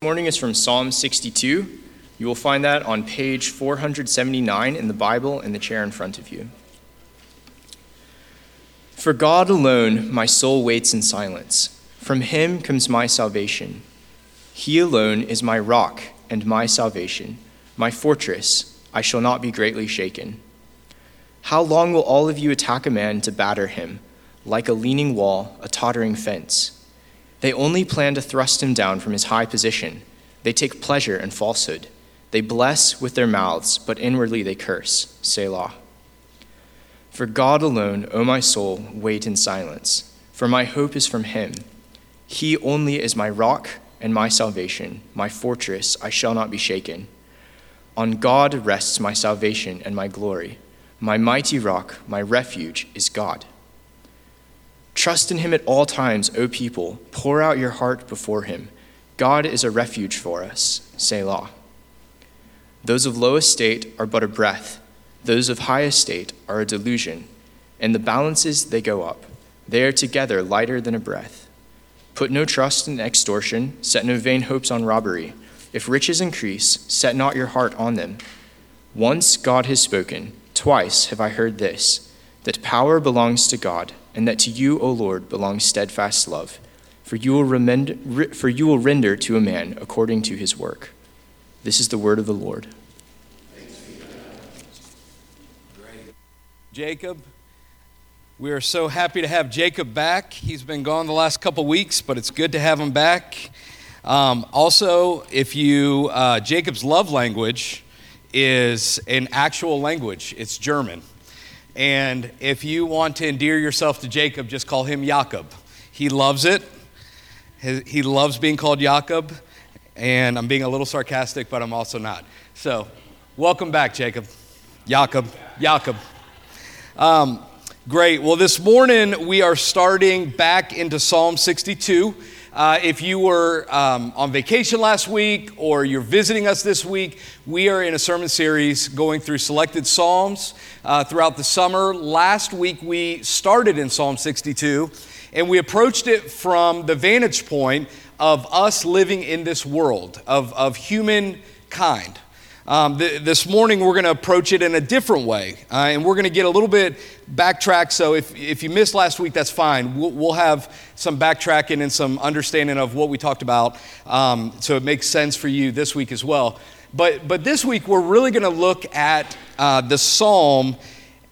morning is from Psalm 62. You will find that on page 479 in the Bible in the chair in front of you. For God alone my soul waits in silence. From him comes my salvation. He alone is my rock and my salvation, my fortress. I shall not be greatly shaken. How long will all of you attack a man to batter him, like a leaning wall, a tottering fence? They only plan to thrust him down from his high position. They take pleasure in falsehood. They bless with their mouths, but inwardly they curse. Selah. For God alone, O my soul, wait in silence, for my hope is from him. He only is my rock and my salvation, my fortress, I shall not be shaken. On God rests my salvation and my glory. My mighty rock, my refuge, is God. Trust in him at all times, O people. Pour out your heart before him. God is a refuge for us. Selah. Those of low estate are but a breath, those of high estate are a delusion. In the balances they go up. They are together lighter than a breath. Put no trust in extortion, set no vain hopes on robbery. If riches increase, set not your heart on them. Once God has spoken, twice have I heard this that power belongs to God and that to you, O Lord, belongs steadfast love. For you, will remend, for you will render to a man according to his work. This is the word of the Lord. Jacob. We are so happy to have Jacob back. He's been gone the last couple weeks, but it's good to have him back. Um, also, if you, uh, Jacob's love language is an actual language, it's German. And if you want to endear yourself to Jacob, just call him Jacob. He loves it. He loves being called Jacob. And I'm being a little sarcastic, but I'm also not. So, welcome back, Jacob. Jacob. Jacob. Um, great. Well, this morning we are starting back into Psalm 62. Uh, if you were um, on vacation last week or you're visiting us this week, we are in a sermon series going through selected Psalms uh, throughout the summer. Last week we started in Psalm 62 and we approached it from the vantage point of us living in this world, of, of humankind. Um, th- this morning, we're going to approach it in a different way, uh, and we're going to get a little bit backtrack. So, if, if you missed last week, that's fine. We'll, we'll have some backtracking and some understanding of what we talked about, um, so it makes sense for you this week as well. But, but this week, we're really going to look at uh, the psalm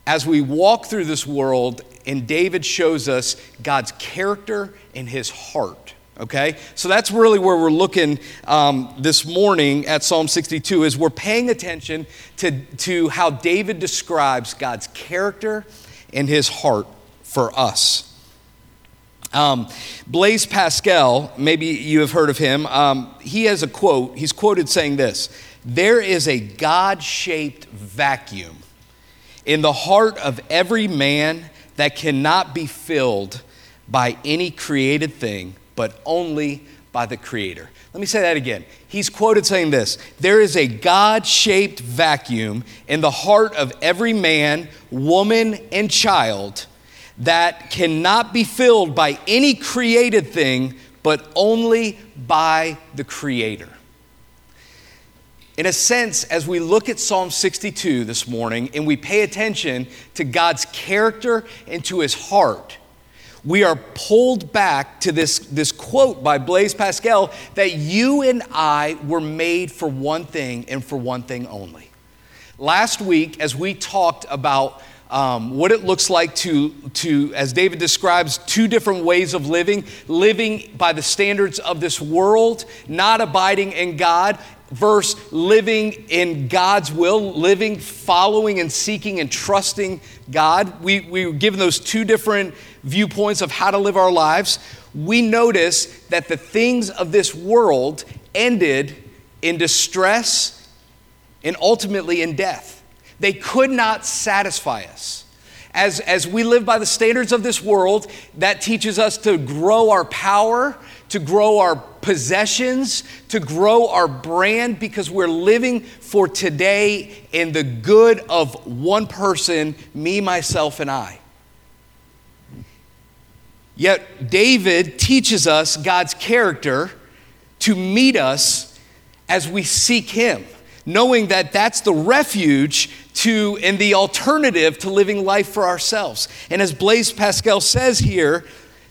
as we walk through this world, and David shows us God's character and his heart. Okay, so that's really where we're looking um, this morning at Psalm 62 is we're paying attention to, to how David describes God's character and his heart for us. Um, Blaise Pascal, maybe you have heard of him, um, he has a quote. He's quoted saying this There is a God shaped vacuum in the heart of every man that cannot be filled by any created thing but only by the Creator. Let me say that again. He's quoted saying this There is a God shaped vacuum in the heart of every man, woman, and child that cannot be filled by any created thing, but only by the Creator. In a sense, as we look at Psalm 62 this morning and we pay attention to God's character and to his heart, we are pulled back to this, this quote by Blaise Pascal that you and I were made for one thing and for one thing only. Last week, as we talked about um, what it looks like to, to, as David describes, two different ways of living living by the standards of this world, not abiding in God, verse living in God's will, living, following, and seeking and trusting God. We, we were given those two different viewpoints of how to live our lives. We notice that the things of this world ended in distress and ultimately in death. They could not satisfy us. As, as we live by the standards of this world, that teaches us to grow our power, to grow our possessions, to grow our brand because we're living for today in the good of one person, me, myself, and I. Yet David teaches us God's character to meet us as we seek Him, knowing that that's the refuge to and the alternative to living life for ourselves. And as Blaise Pascal says here,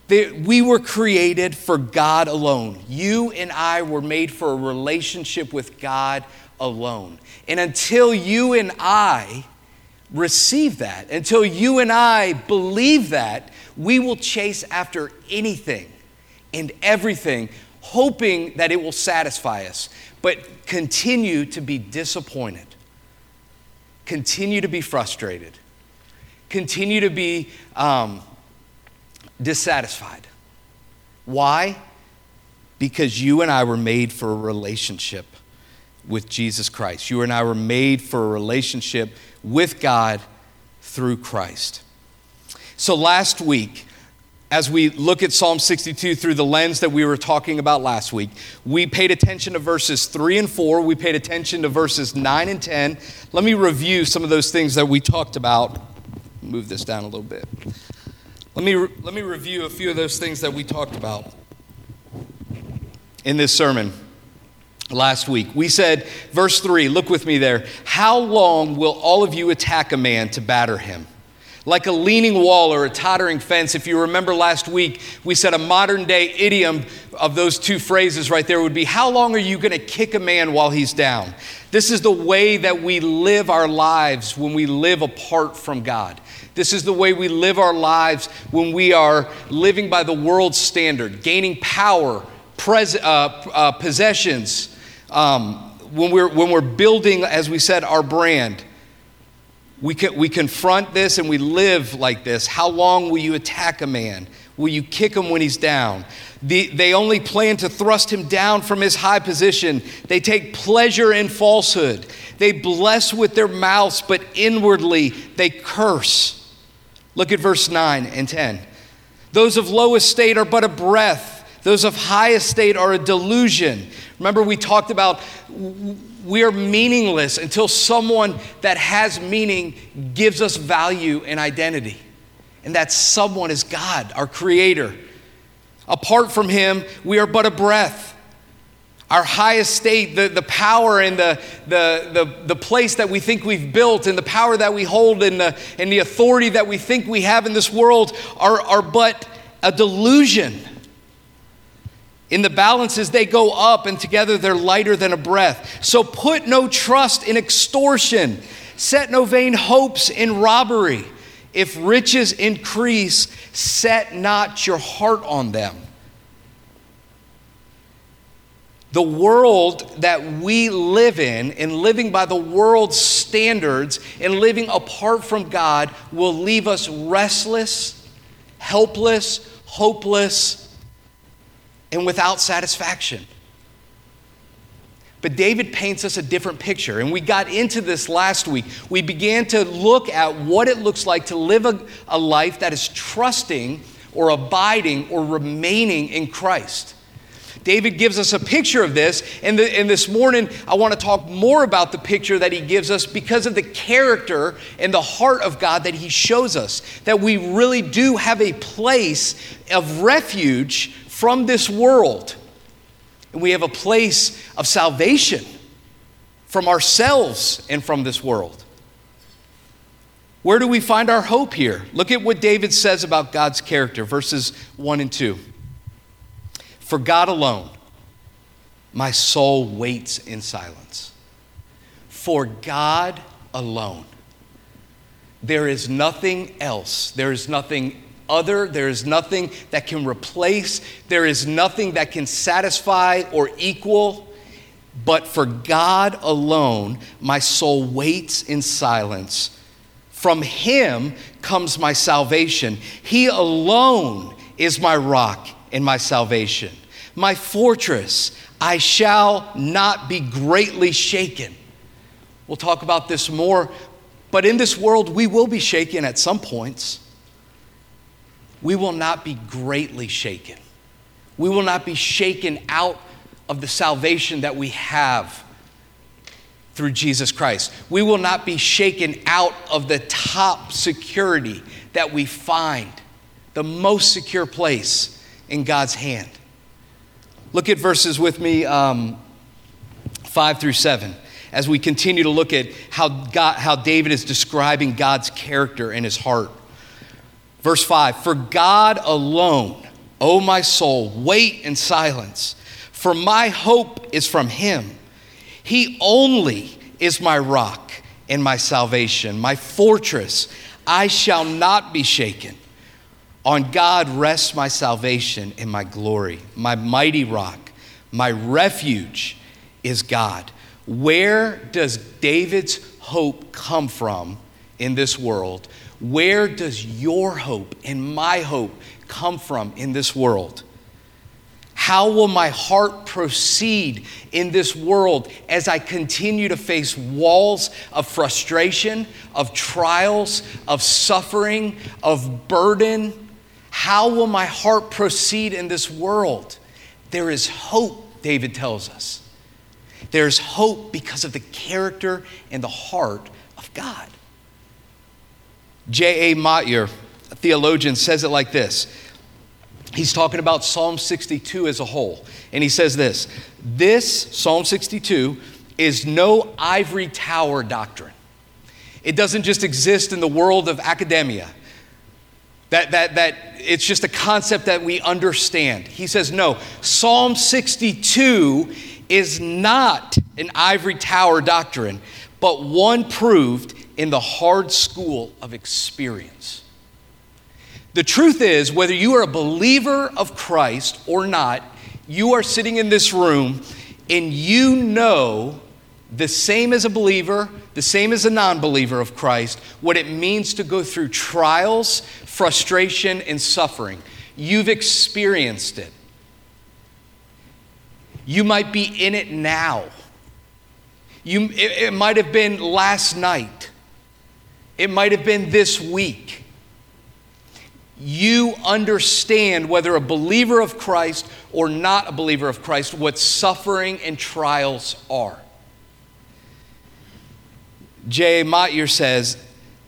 that we were created for God alone. You and I were made for a relationship with God alone. And until you and I receive that, until you and I believe that, we will chase after anything and everything, hoping that it will satisfy us, but continue to be disappointed, continue to be frustrated, continue to be um, dissatisfied. Why? Because you and I were made for a relationship with Jesus Christ. You and I were made for a relationship with God through Christ. So last week, as we look at Psalm 62 through the lens that we were talking about last week, we paid attention to verses 3 and 4. We paid attention to verses 9 and 10. Let me review some of those things that we talked about. Move this down a little bit. Let me, let me review a few of those things that we talked about in this sermon last week. We said, verse 3, look with me there. How long will all of you attack a man to batter him? Like a leaning wall or a tottering fence. If you remember last week, we said a modern day idiom of those two phrases right there would be How long are you going to kick a man while he's down? This is the way that we live our lives when we live apart from God. This is the way we live our lives when we are living by the world's standard, gaining power, pres- uh, uh, possessions, um, when, we're, when we're building, as we said, our brand, we, we confront this and we live like this. How long will you attack a man? Will you kick him when he's down? The, they only plan to thrust him down from his high position. They take pleasure in falsehood. They bless with their mouths, but inwardly they curse. Look at verse 9 and 10. Those of low estate are but a breath, those of high estate are a delusion. Remember, we talked about we are meaningless until someone that has meaning gives us value and identity. And that someone is God, our Creator. Apart from Him, we are but a breath. Our high estate, the, the power and the, the, the, the place that we think we've built, and the power that we hold, and the, and the authority that we think we have in this world are, are but a delusion. In the balances, they go up, and together they're lighter than a breath. So put no trust in extortion, set no vain hopes in robbery. If riches increase, set not your heart on them. The world that we live in, and living by the world's standards and living apart from God, will leave us restless, helpless, hopeless and without satisfaction. But David paints us a different picture, and we got into this last week. We began to look at what it looks like to live a, a life that is trusting or abiding or remaining in Christ. David gives us a picture of this, and, the, and, this morning I want to talk more about the picture that he gives us because of the character and the heart of God that he shows us. That we really do have a place of refuge from this world. And we have a place of salvation from ourselves and from this world. Where do we find our hope here? Look at what David says about God's character, verses 1 and 2. For God alone, my soul waits in silence. For God alone. There is nothing else. There is nothing other. There is nothing that can replace. There is nothing that can satisfy or equal. But for God alone, my soul waits in silence. From Him comes my salvation. He alone is my rock and my salvation, my fortress. I shall not be greatly shaken. We'll talk about this more, but in this world, we will be shaken at some points we will not be greatly shaken. We will not be shaken out of the salvation that we have through Jesus Christ. We will not be shaken out of the top security that we find, the most secure place in God's hand. Look at verses with me um, 5 through 7 as we continue to look at how, God, how David is describing God's character and his heart. Verse 5 For God alone, O my soul, wait in silence, for my hope is from him. He only is my rock and my salvation, my fortress. I shall not be shaken. On God rests my salvation and my glory, my mighty rock, my refuge is God. Where does David's hope come from in this world? Where does your hope and my hope come from in this world? How will my heart proceed in this world as I continue to face walls of frustration, of trials, of suffering, of burden? How will my heart proceed in this world? There is hope, David tells us. There's hope because of the character and the heart of God. J.A. Motyer, a theologian, says it like this. He's talking about Psalm 62 as a whole. And he says this This, Psalm 62, is no ivory tower doctrine. It doesn't just exist in the world of academia. That, that, that it's just a concept that we understand. He says, no, Psalm 62 is not an ivory tower doctrine, but one proved in the hard school of experience. The truth is, whether you are a believer of Christ or not, you are sitting in this room and you know the same as a believer, the same as a non believer of Christ, what it means to go through trials, frustration, and suffering. You've experienced it. You might be in it now. You, it, it might have been last night. It might have been this week. You understand, whether a believer of Christ or not a believer of Christ, what suffering and trials are. J. Motyer says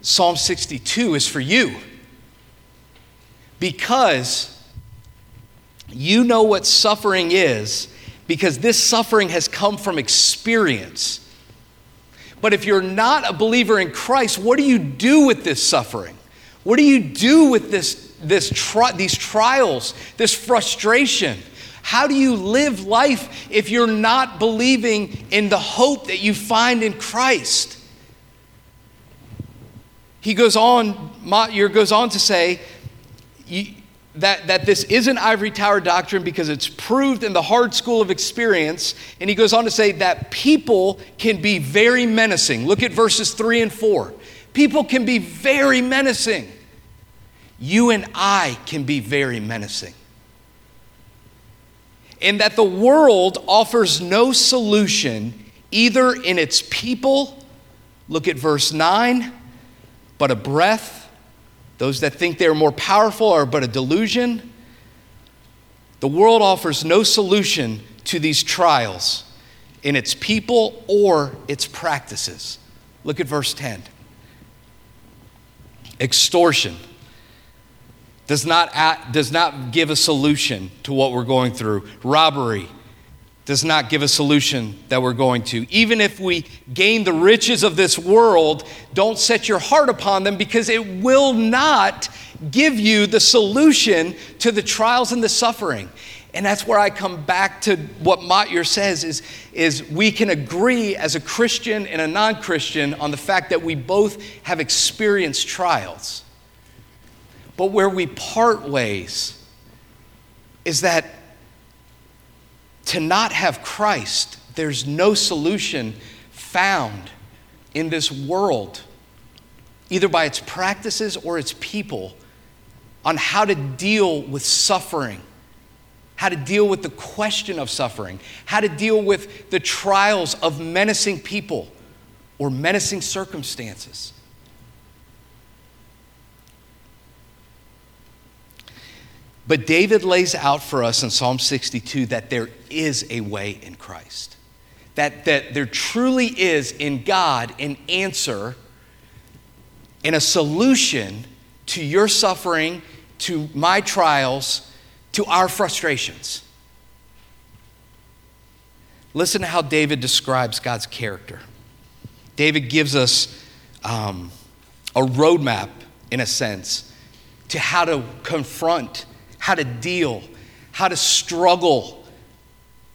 Psalm 62 is for you because you know what suffering is because this suffering has come from experience. But if you're not a believer in Christ, what do you do with this suffering? What do you do with this, this tri- these trials, this frustration? How do you live life if you're not believing in the hope that you find in Christ? He goes on, Motyer goes on to say, that, that this isn't ivory tower doctrine because it's proved in the hard school of experience. And he goes on to say that people can be very menacing. Look at verses three and four. People can be very menacing. You and I can be very menacing. And that the world offers no solution either in its people, look at verse 9, but a breath those that think they are more powerful are but a delusion. The world offers no solution to these trials in its people or its practices. Look at verse 10. Extortion does not, does not give a solution to what we're going through. Robbery, does not give a solution that we're going to. Even if we gain the riches of this world, don't set your heart upon them because it will not give you the solution to the trials and the suffering. And that's where I come back to what Motyer says is, is we can agree as a Christian and a non-Christian on the fact that we both have experienced trials. But where we part ways is that to not have Christ, there's no solution found in this world, either by its practices or its people, on how to deal with suffering, how to deal with the question of suffering, how to deal with the trials of menacing people or menacing circumstances. But David lays out for us in Psalm 62 that there is a way in Christ. That, that there truly is in God an answer and a solution to your suffering, to my trials, to our frustrations. listen to how David describes God's character. David gives us um, a roadmap, in a sense, to how to confront, how to deal, how to struggle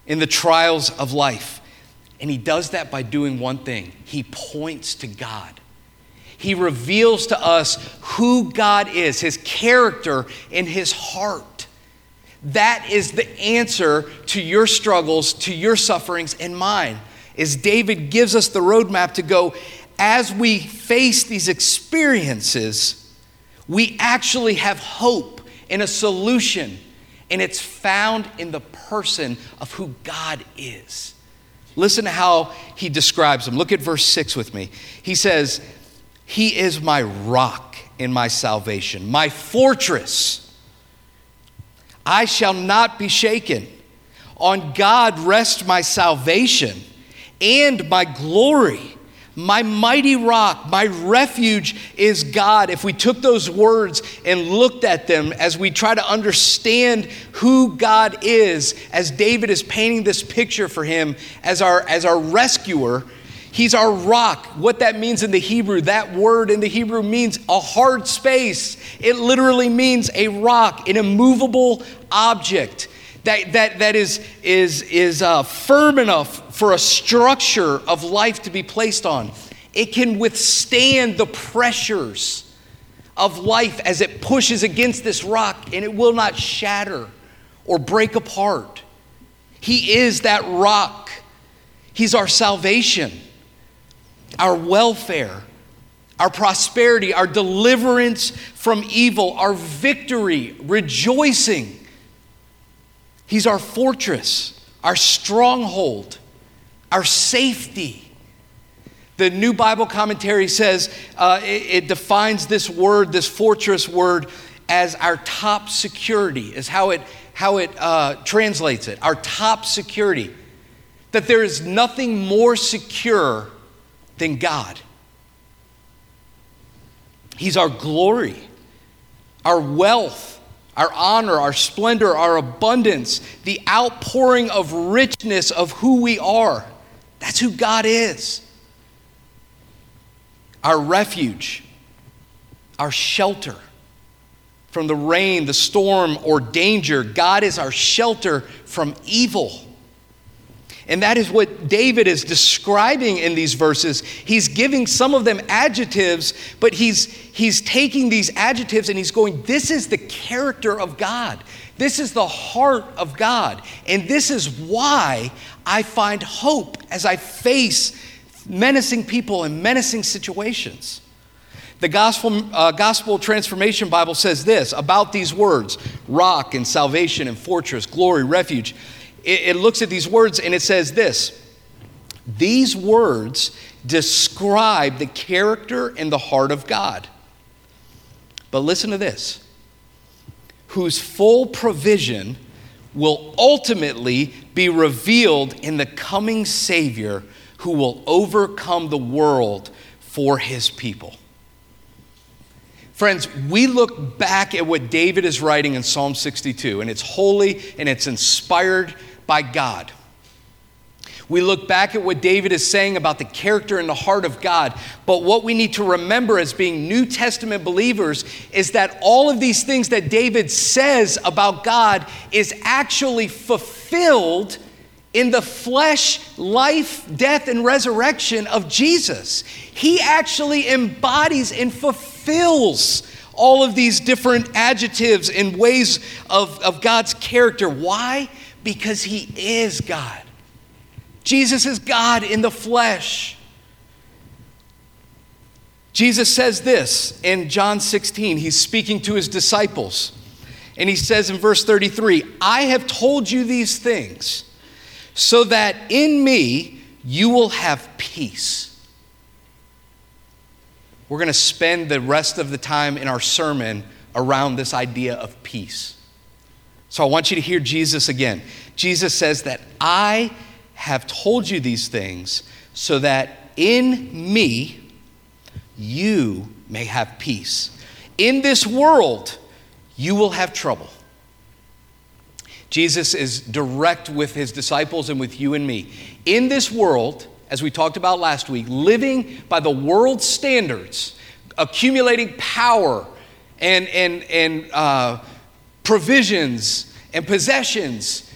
in the trials of life. And he does that by doing one thing he points to God. He reveals to us who God is, his character, and his heart. That is the answer to your struggles, to your sufferings, and mine. Is David gives us the roadmap to go as we face these experiences, we actually have hope and a solution, and it's found in the person of who God is. Listen to how he describes him. Look at verse 6 with me. He says, He is my rock in my salvation, my fortress. I shall not be shaken. On God rest my salvation and my glory. My mighty rock, my refuge is God. If we took those words and looked at them as we try to understand who God is, as David is painting this picture for him as our, as our rescuer, He's our rock. What that means in the Hebrew, that word in the Hebrew means a hard space. It literally means a rock, an immovable object that, that, that is, is, is uh, firm enough for a structure of life to be placed on. It can withstand the pressures of life as it pushes against this rock and it will not shatter or break apart. He is that rock. He's our salvation, our welfare, our prosperity, our deliverance from evil, our victory, rejoicing. He's our fortress, our stronghold our safety. The New Bible Commentary says uh, it, it defines this word, this fortress word, as our top security, is how it, how it uh, translates it. Our top security. That there is nothing more secure than God. He's our glory, our wealth, our honor, our splendor, our abundance, the outpouring of richness of who we are. That's who God is. Our refuge, our shelter from the rain, the storm, or danger. God is our shelter from evil. And that is what David is describing in these verses. He's giving some of them adjectives, but he's, he's taking these adjectives and he's going, This is the character of God. This is the heart of God. And this is why I find hope as I face menacing people and menacing situations. The Gospel, uh, Gospel Transformation Bible says this about these words rock and salvation and fortress, glory, refuge. It, it looks at these words and it says this These words describe the character and the heart of God. But listen to this whose full provision will ultimately be revealed in the coming Savior who will overcome the world for his people. Friends, we look back at what David is writing in Psalm 62, and it's holy and it's inspired by God. We look back at what David is saying about the character and the heart of God. But what we need to remember as being New Testament believers is that all of these things that David says about God is actually fulfilled in the flesh, life, death, and resurrection of Jesus. He actually embodies and fulfills all of these different adjectives and ways of, of God's character. Why? Because He is God. Jesus is God in the flesh. Jesus says this in John 16. He's speaking to his disciples. And he says in verse 33 I have told you these things so that in me you will have peace. We're going to spend the rest of the time in our sermon around this idea of peace. So I want you to hear Jesus again. Jesus says that I have told you these things so that in me you may have peace. In this world, you will have trouble. Jesus is direct with his disciples and with you and me. In this world, as we talked about last week, living by the world's standards, accumulating power and, and, and uh, provisions and possessions,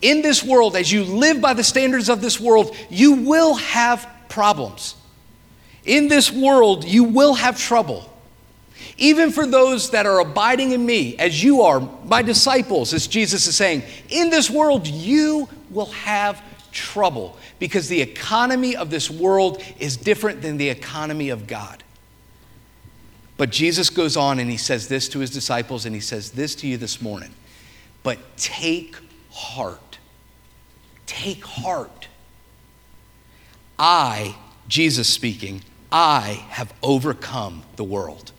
in this world, as you live by the standards of this world, you will have problems. In this world, you will have trouble. Even for those that are abiding in me, as you are, my disciples, as Jesus is saying, in this world, you will have trouble because the economy of this world is different than the economy of God. But Jesus goes on and he says this to his disciples, and he says this to you this morning. But take heart. Take heart. I, Jesus speaking, I have overcome the world.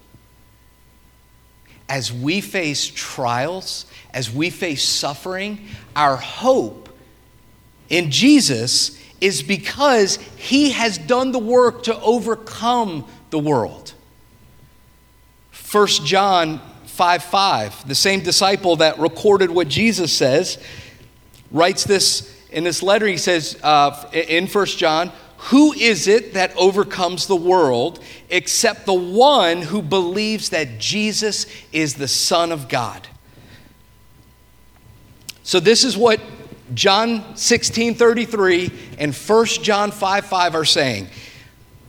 As we face trials, as we face suffering, our hope in Jesus is because he has done the work to overcome the world. 1 John 5 5, the same disciple that recorded what Jesus says, writes this in this letter. He says uh, in 1 John, who is it that overcomes the world except the one who believes that Jesus is the Son of God? So, this is what John 16 33 and 1 John 5 5 are saying.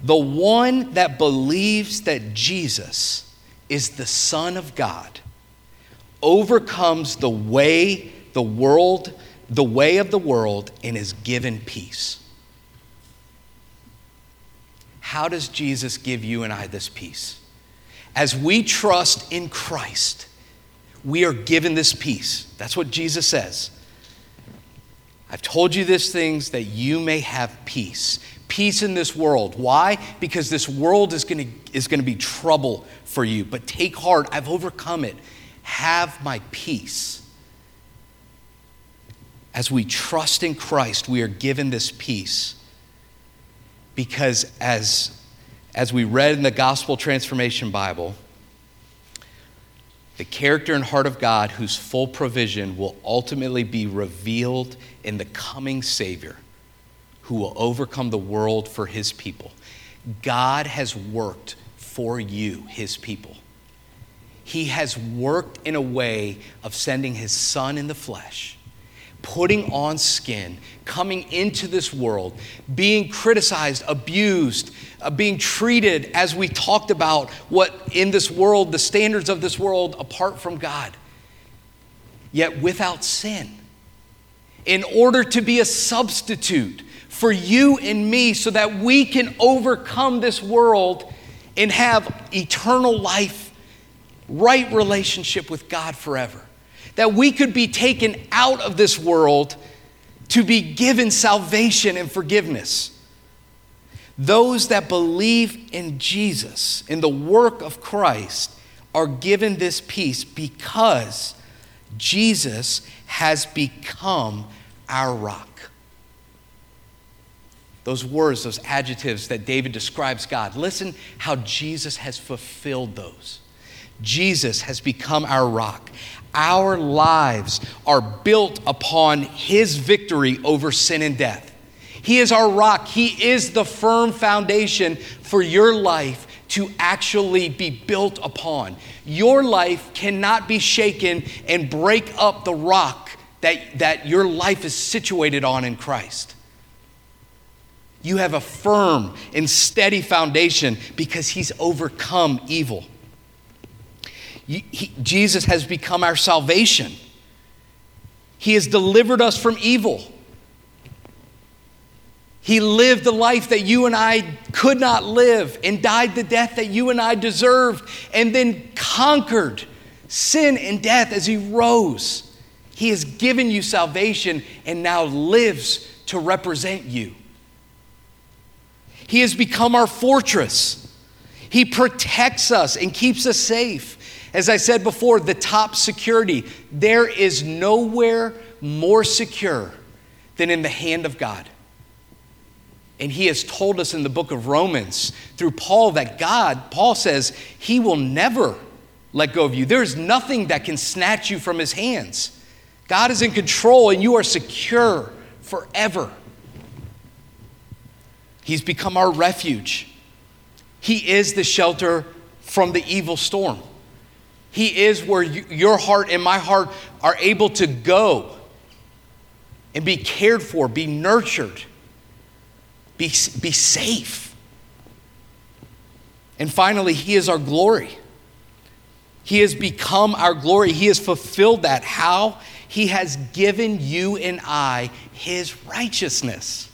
The one that believes that Jesus is the Son of God overcomes the way, the world, the way of the world, and is given peace. How does Jesus give you and I this peace? As we trust in Christ, we are given this peace. That's what Jesus says. I've told you these things that you may have peace. Peace in this world. Why? Because this world is going to is going to be trouble for you. But take heart, I've overcome it. Have my peace. As we trust in Christ, we are given this peace because as, as we read in the Gospel Transformation Bible, the character and heart of God, whose full provision will ultimately be revealed in the coming Savior, who will overcome the world for his people. God has worked for you, his people. He has worked in a way of sending his Son in the flesh putting on skin, coming into this world, being criticized, abused, uh, being treated as we talked about what in this world, the standards of this world apart from God, yet without sin. In order to be a substitute for you and me so that we can overcome this world and have eternal life, right relationship with God forever that we could be taken out of this world to be given salvation and forgiveness. Those that believe in Jesus, in the work of Christ, are given this peace because Jesus has become our rock. Those words, those adjectives that David describes God, listen how Jesus has fulfilled those. Jesus has become our rock. Our lives are built upon His victory over sin and death. He is our rock. He is the firm foundation for your life to actually be built upon. Your life cannot be shaken and break up the rock that, that your life is situated on in Christ. You have a firm and steady foundation because He's overcome evil. He, Jesus has become our salvation. He has delivered us from evil. He lived the life that you and I could not live and died the death that you and I deserved and then conquered sin and death as He rose. He has given you salvation and now lives to represent you. He has become our fortress. He protects us and keeps us safe. As I said before, the top security. There is nowhere more secure than in the hand of God. And he has told us in the book of Romans through Paul that God, Paul says, he will never let go of you. There's nothing that can snatch you from his hands. God is in control and you are secure forever. He's become our refuge. He is the shelter from the evil storm. He is where you, your heart and my heart are able to go and be cared for, be nurtured, be, be safe. And finally, He is our glory. He has become our glory. He has fulfilled that. How? He has given you and I His righteousness.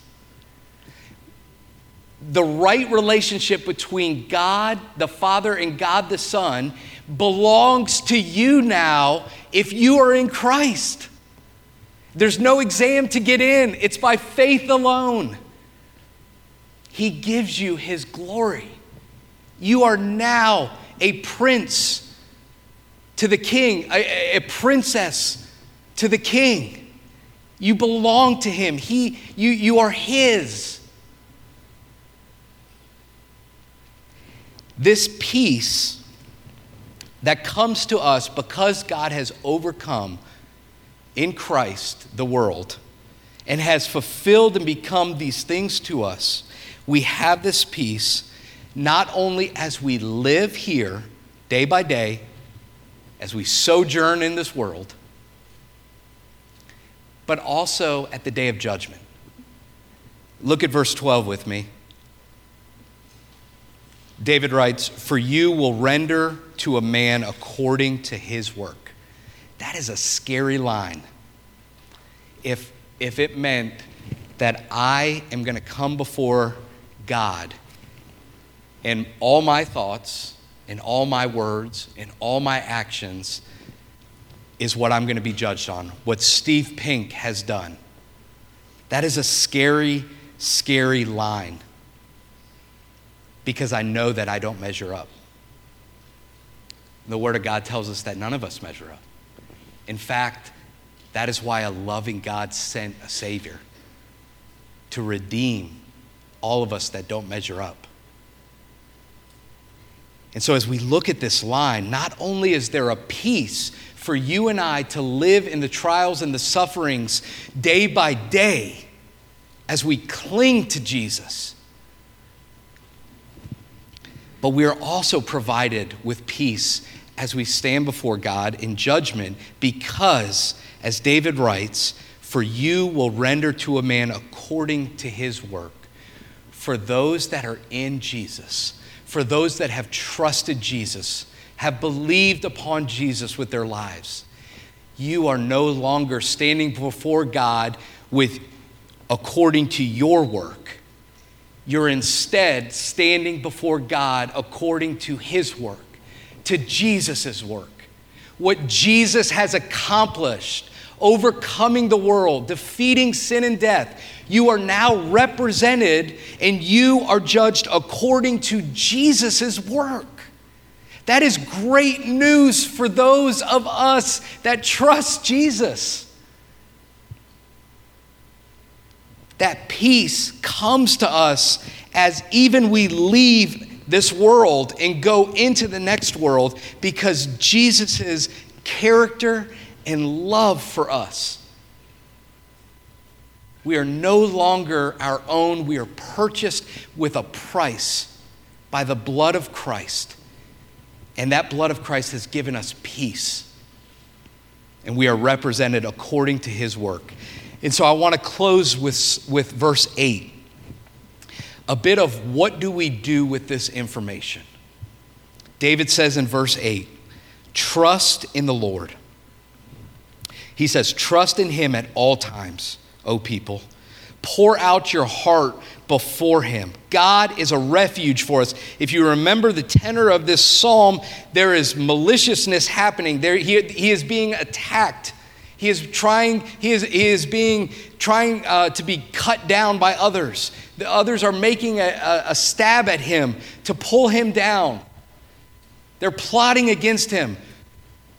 The right relationship between God the Father and God the Son belongs to you now if you are in Christ. There's no exam to get in, it's by faith alone. He gives you His glory. You are now a prince to the king, a, a princess to the king. You belong to him. He, you, you are his. This peace that comes to us because God has overcome in Christ the world and has fulfilled and become these things to us, we have this peace not only as we live here day by day, as we sojourn in this world, but also at the day of judgment. Look at verse 12 with me. David writes, For you will render to a man according to his work. That is a scary line. If, if it meant that I am going to come before God and all my thoughts, and all my words, and all my actions, is what I'm going to be judged on, what Steve Pink has done. That is a scary, scary line because I know that I don't measure up. The Word of God tells us that none of us measure up. In fact, that is why a loving God sent a Savior to redeem all of us that don't measure up. And so, as we look at this line, not only is there a peace for you and I to live in the trials and the sufferings day by day as we cling to Jesus, but we are also provided with peace as we stand before God in judgment because, as David writes, for you will render to a man according to his work. For those that are in Jesus, for those that have trusted Jesus, have believed upon Jesus with their lives. You are no longer standing before God with according to your work. You're instead standing before God according to his work, to Jesus' work. What Jesus has accomplished, overcoming the world, defeating sin and death you are now represented and you are judged according to Jesus' work. That is great news for those of us that trust Jesus. That peace comes to us as even we leave this world and go into the next world because Jesus' character and love for us we are no longer our own. We are purchased with a price by the blood of Christ. And that blood of Christ has given us peace. And we are represented according to his work. And so I want to close with, with verse 8 a bit of what do we do with this information. David says in verse 8, trust in the Lord. He says, trust in him at all times O people. Pour out your heart before him. God is a refuge for us. If you remember the tenor of this psalm, there is maliciousness happening. There, he, he is being attacked. He is trying, he is, he is being trying uh, to be cut down by others. The others are making a, a, stab at him to pull him down. They're plotting against him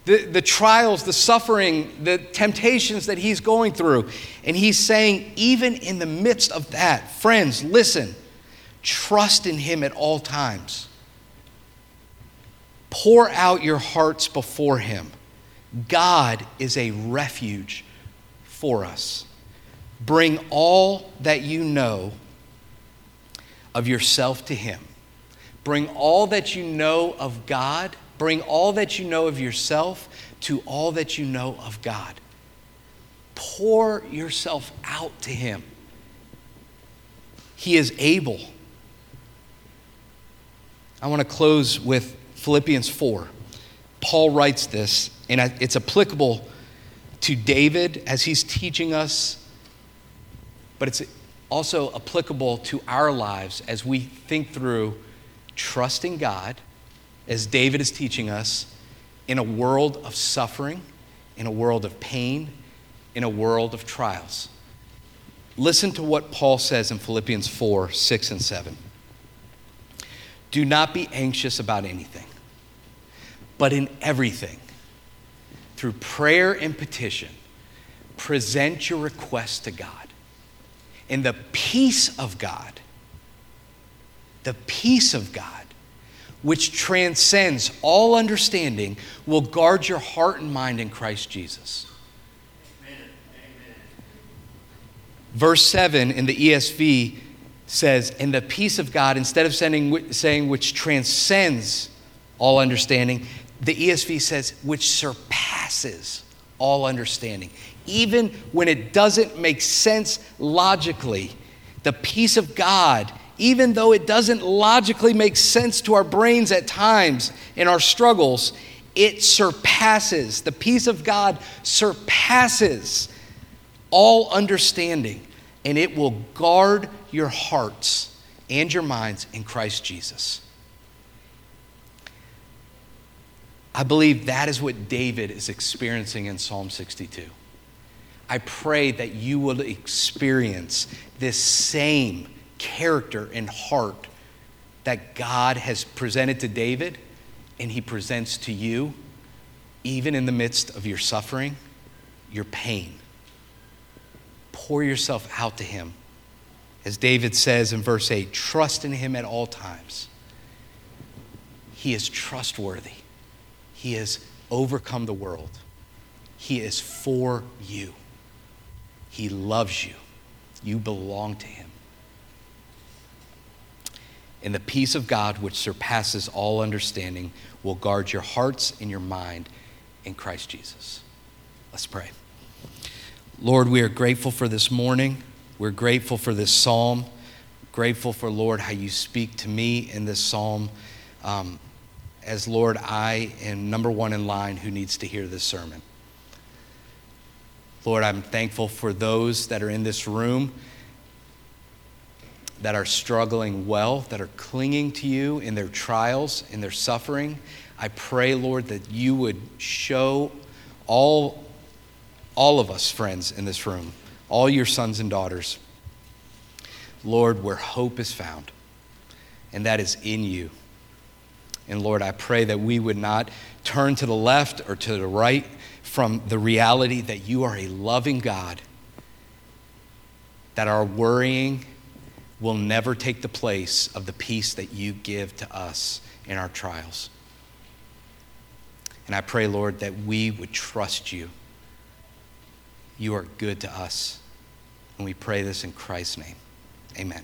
the, the trials, the suffering, the temptations that he's going through. And he's saying, even in the midst of that, friends, listen, trust in him at all times. Pour out your hearts before him. God is a refuge for us. Bring all that you know of yourself to Him. Bring all that you know of God, bring all that you know of yourself to all that you know of God. Pour yourself out to Him. He is able. I want to close with Philippians 4. Paul writes this, and it's applicable to David as he's teaching us, but it's also applicable to our lives as we think through trusting God, as David is teaching us, in a world of suffering, in a world of pain, in a world of trials. Listen to what Paul says in Philippians 4 6 and 7. Do not be anxious about anything, but in everything, through prayer and petition, present your request to God. And the peace of God, the peace of God, which transcends all understanding, will guard your heart and mind in Christ Jesus. Verse 7 in the ESV says, And the peace of God, instead of saying, saying which transcends all understanding, the ESV says, which surpasses all understanding. Even when it doesn't make sense logically, the peace of God, even though it doesn't logically make sense to our brains at times in our struggles, it surpasses, the peace of God surpasses all understanding, and it will guard your hearts and your minds in Christ Jesus. I believe that is what David is experiencing in Psalm 62. I pray that you will experience this same character and heart that God has presented to David and he presents to you, even in the midst of your suffering, your pain. Pour yourself out to him. As David says in verse 8, trust in him at all times. He is trustworthy. He has overcome the world. He is for you. He loves you. You belong to Him. And the peace of God, which surpasses all understanding, will guard your hearts and your mind in Christ Jesus. Let's pray. Lord, we are grateful for this morning. We're grateful for this psalm. Grateful for, Lord, how you speak to me in this psalm. Um, as Lord, I am number one in line who needs to hear this sermon. Lord, I'm thankful for those that are in this room that are struggling well, that are clinging to you in their trials, in their suffering. I pray, Lord, that you would show all, all of us, friends in this room, all your sons and daughters, Lord, where hope is found, and that is in you. And Lord, I pray that we would not turn to the left or to the right from the reality that you are a loving God, that our worrying will never take the place of the peace that you give to us in our trials. And I pray, Lord, that we would trust you. You are good to us. And we pray this in Christ's name. Amen.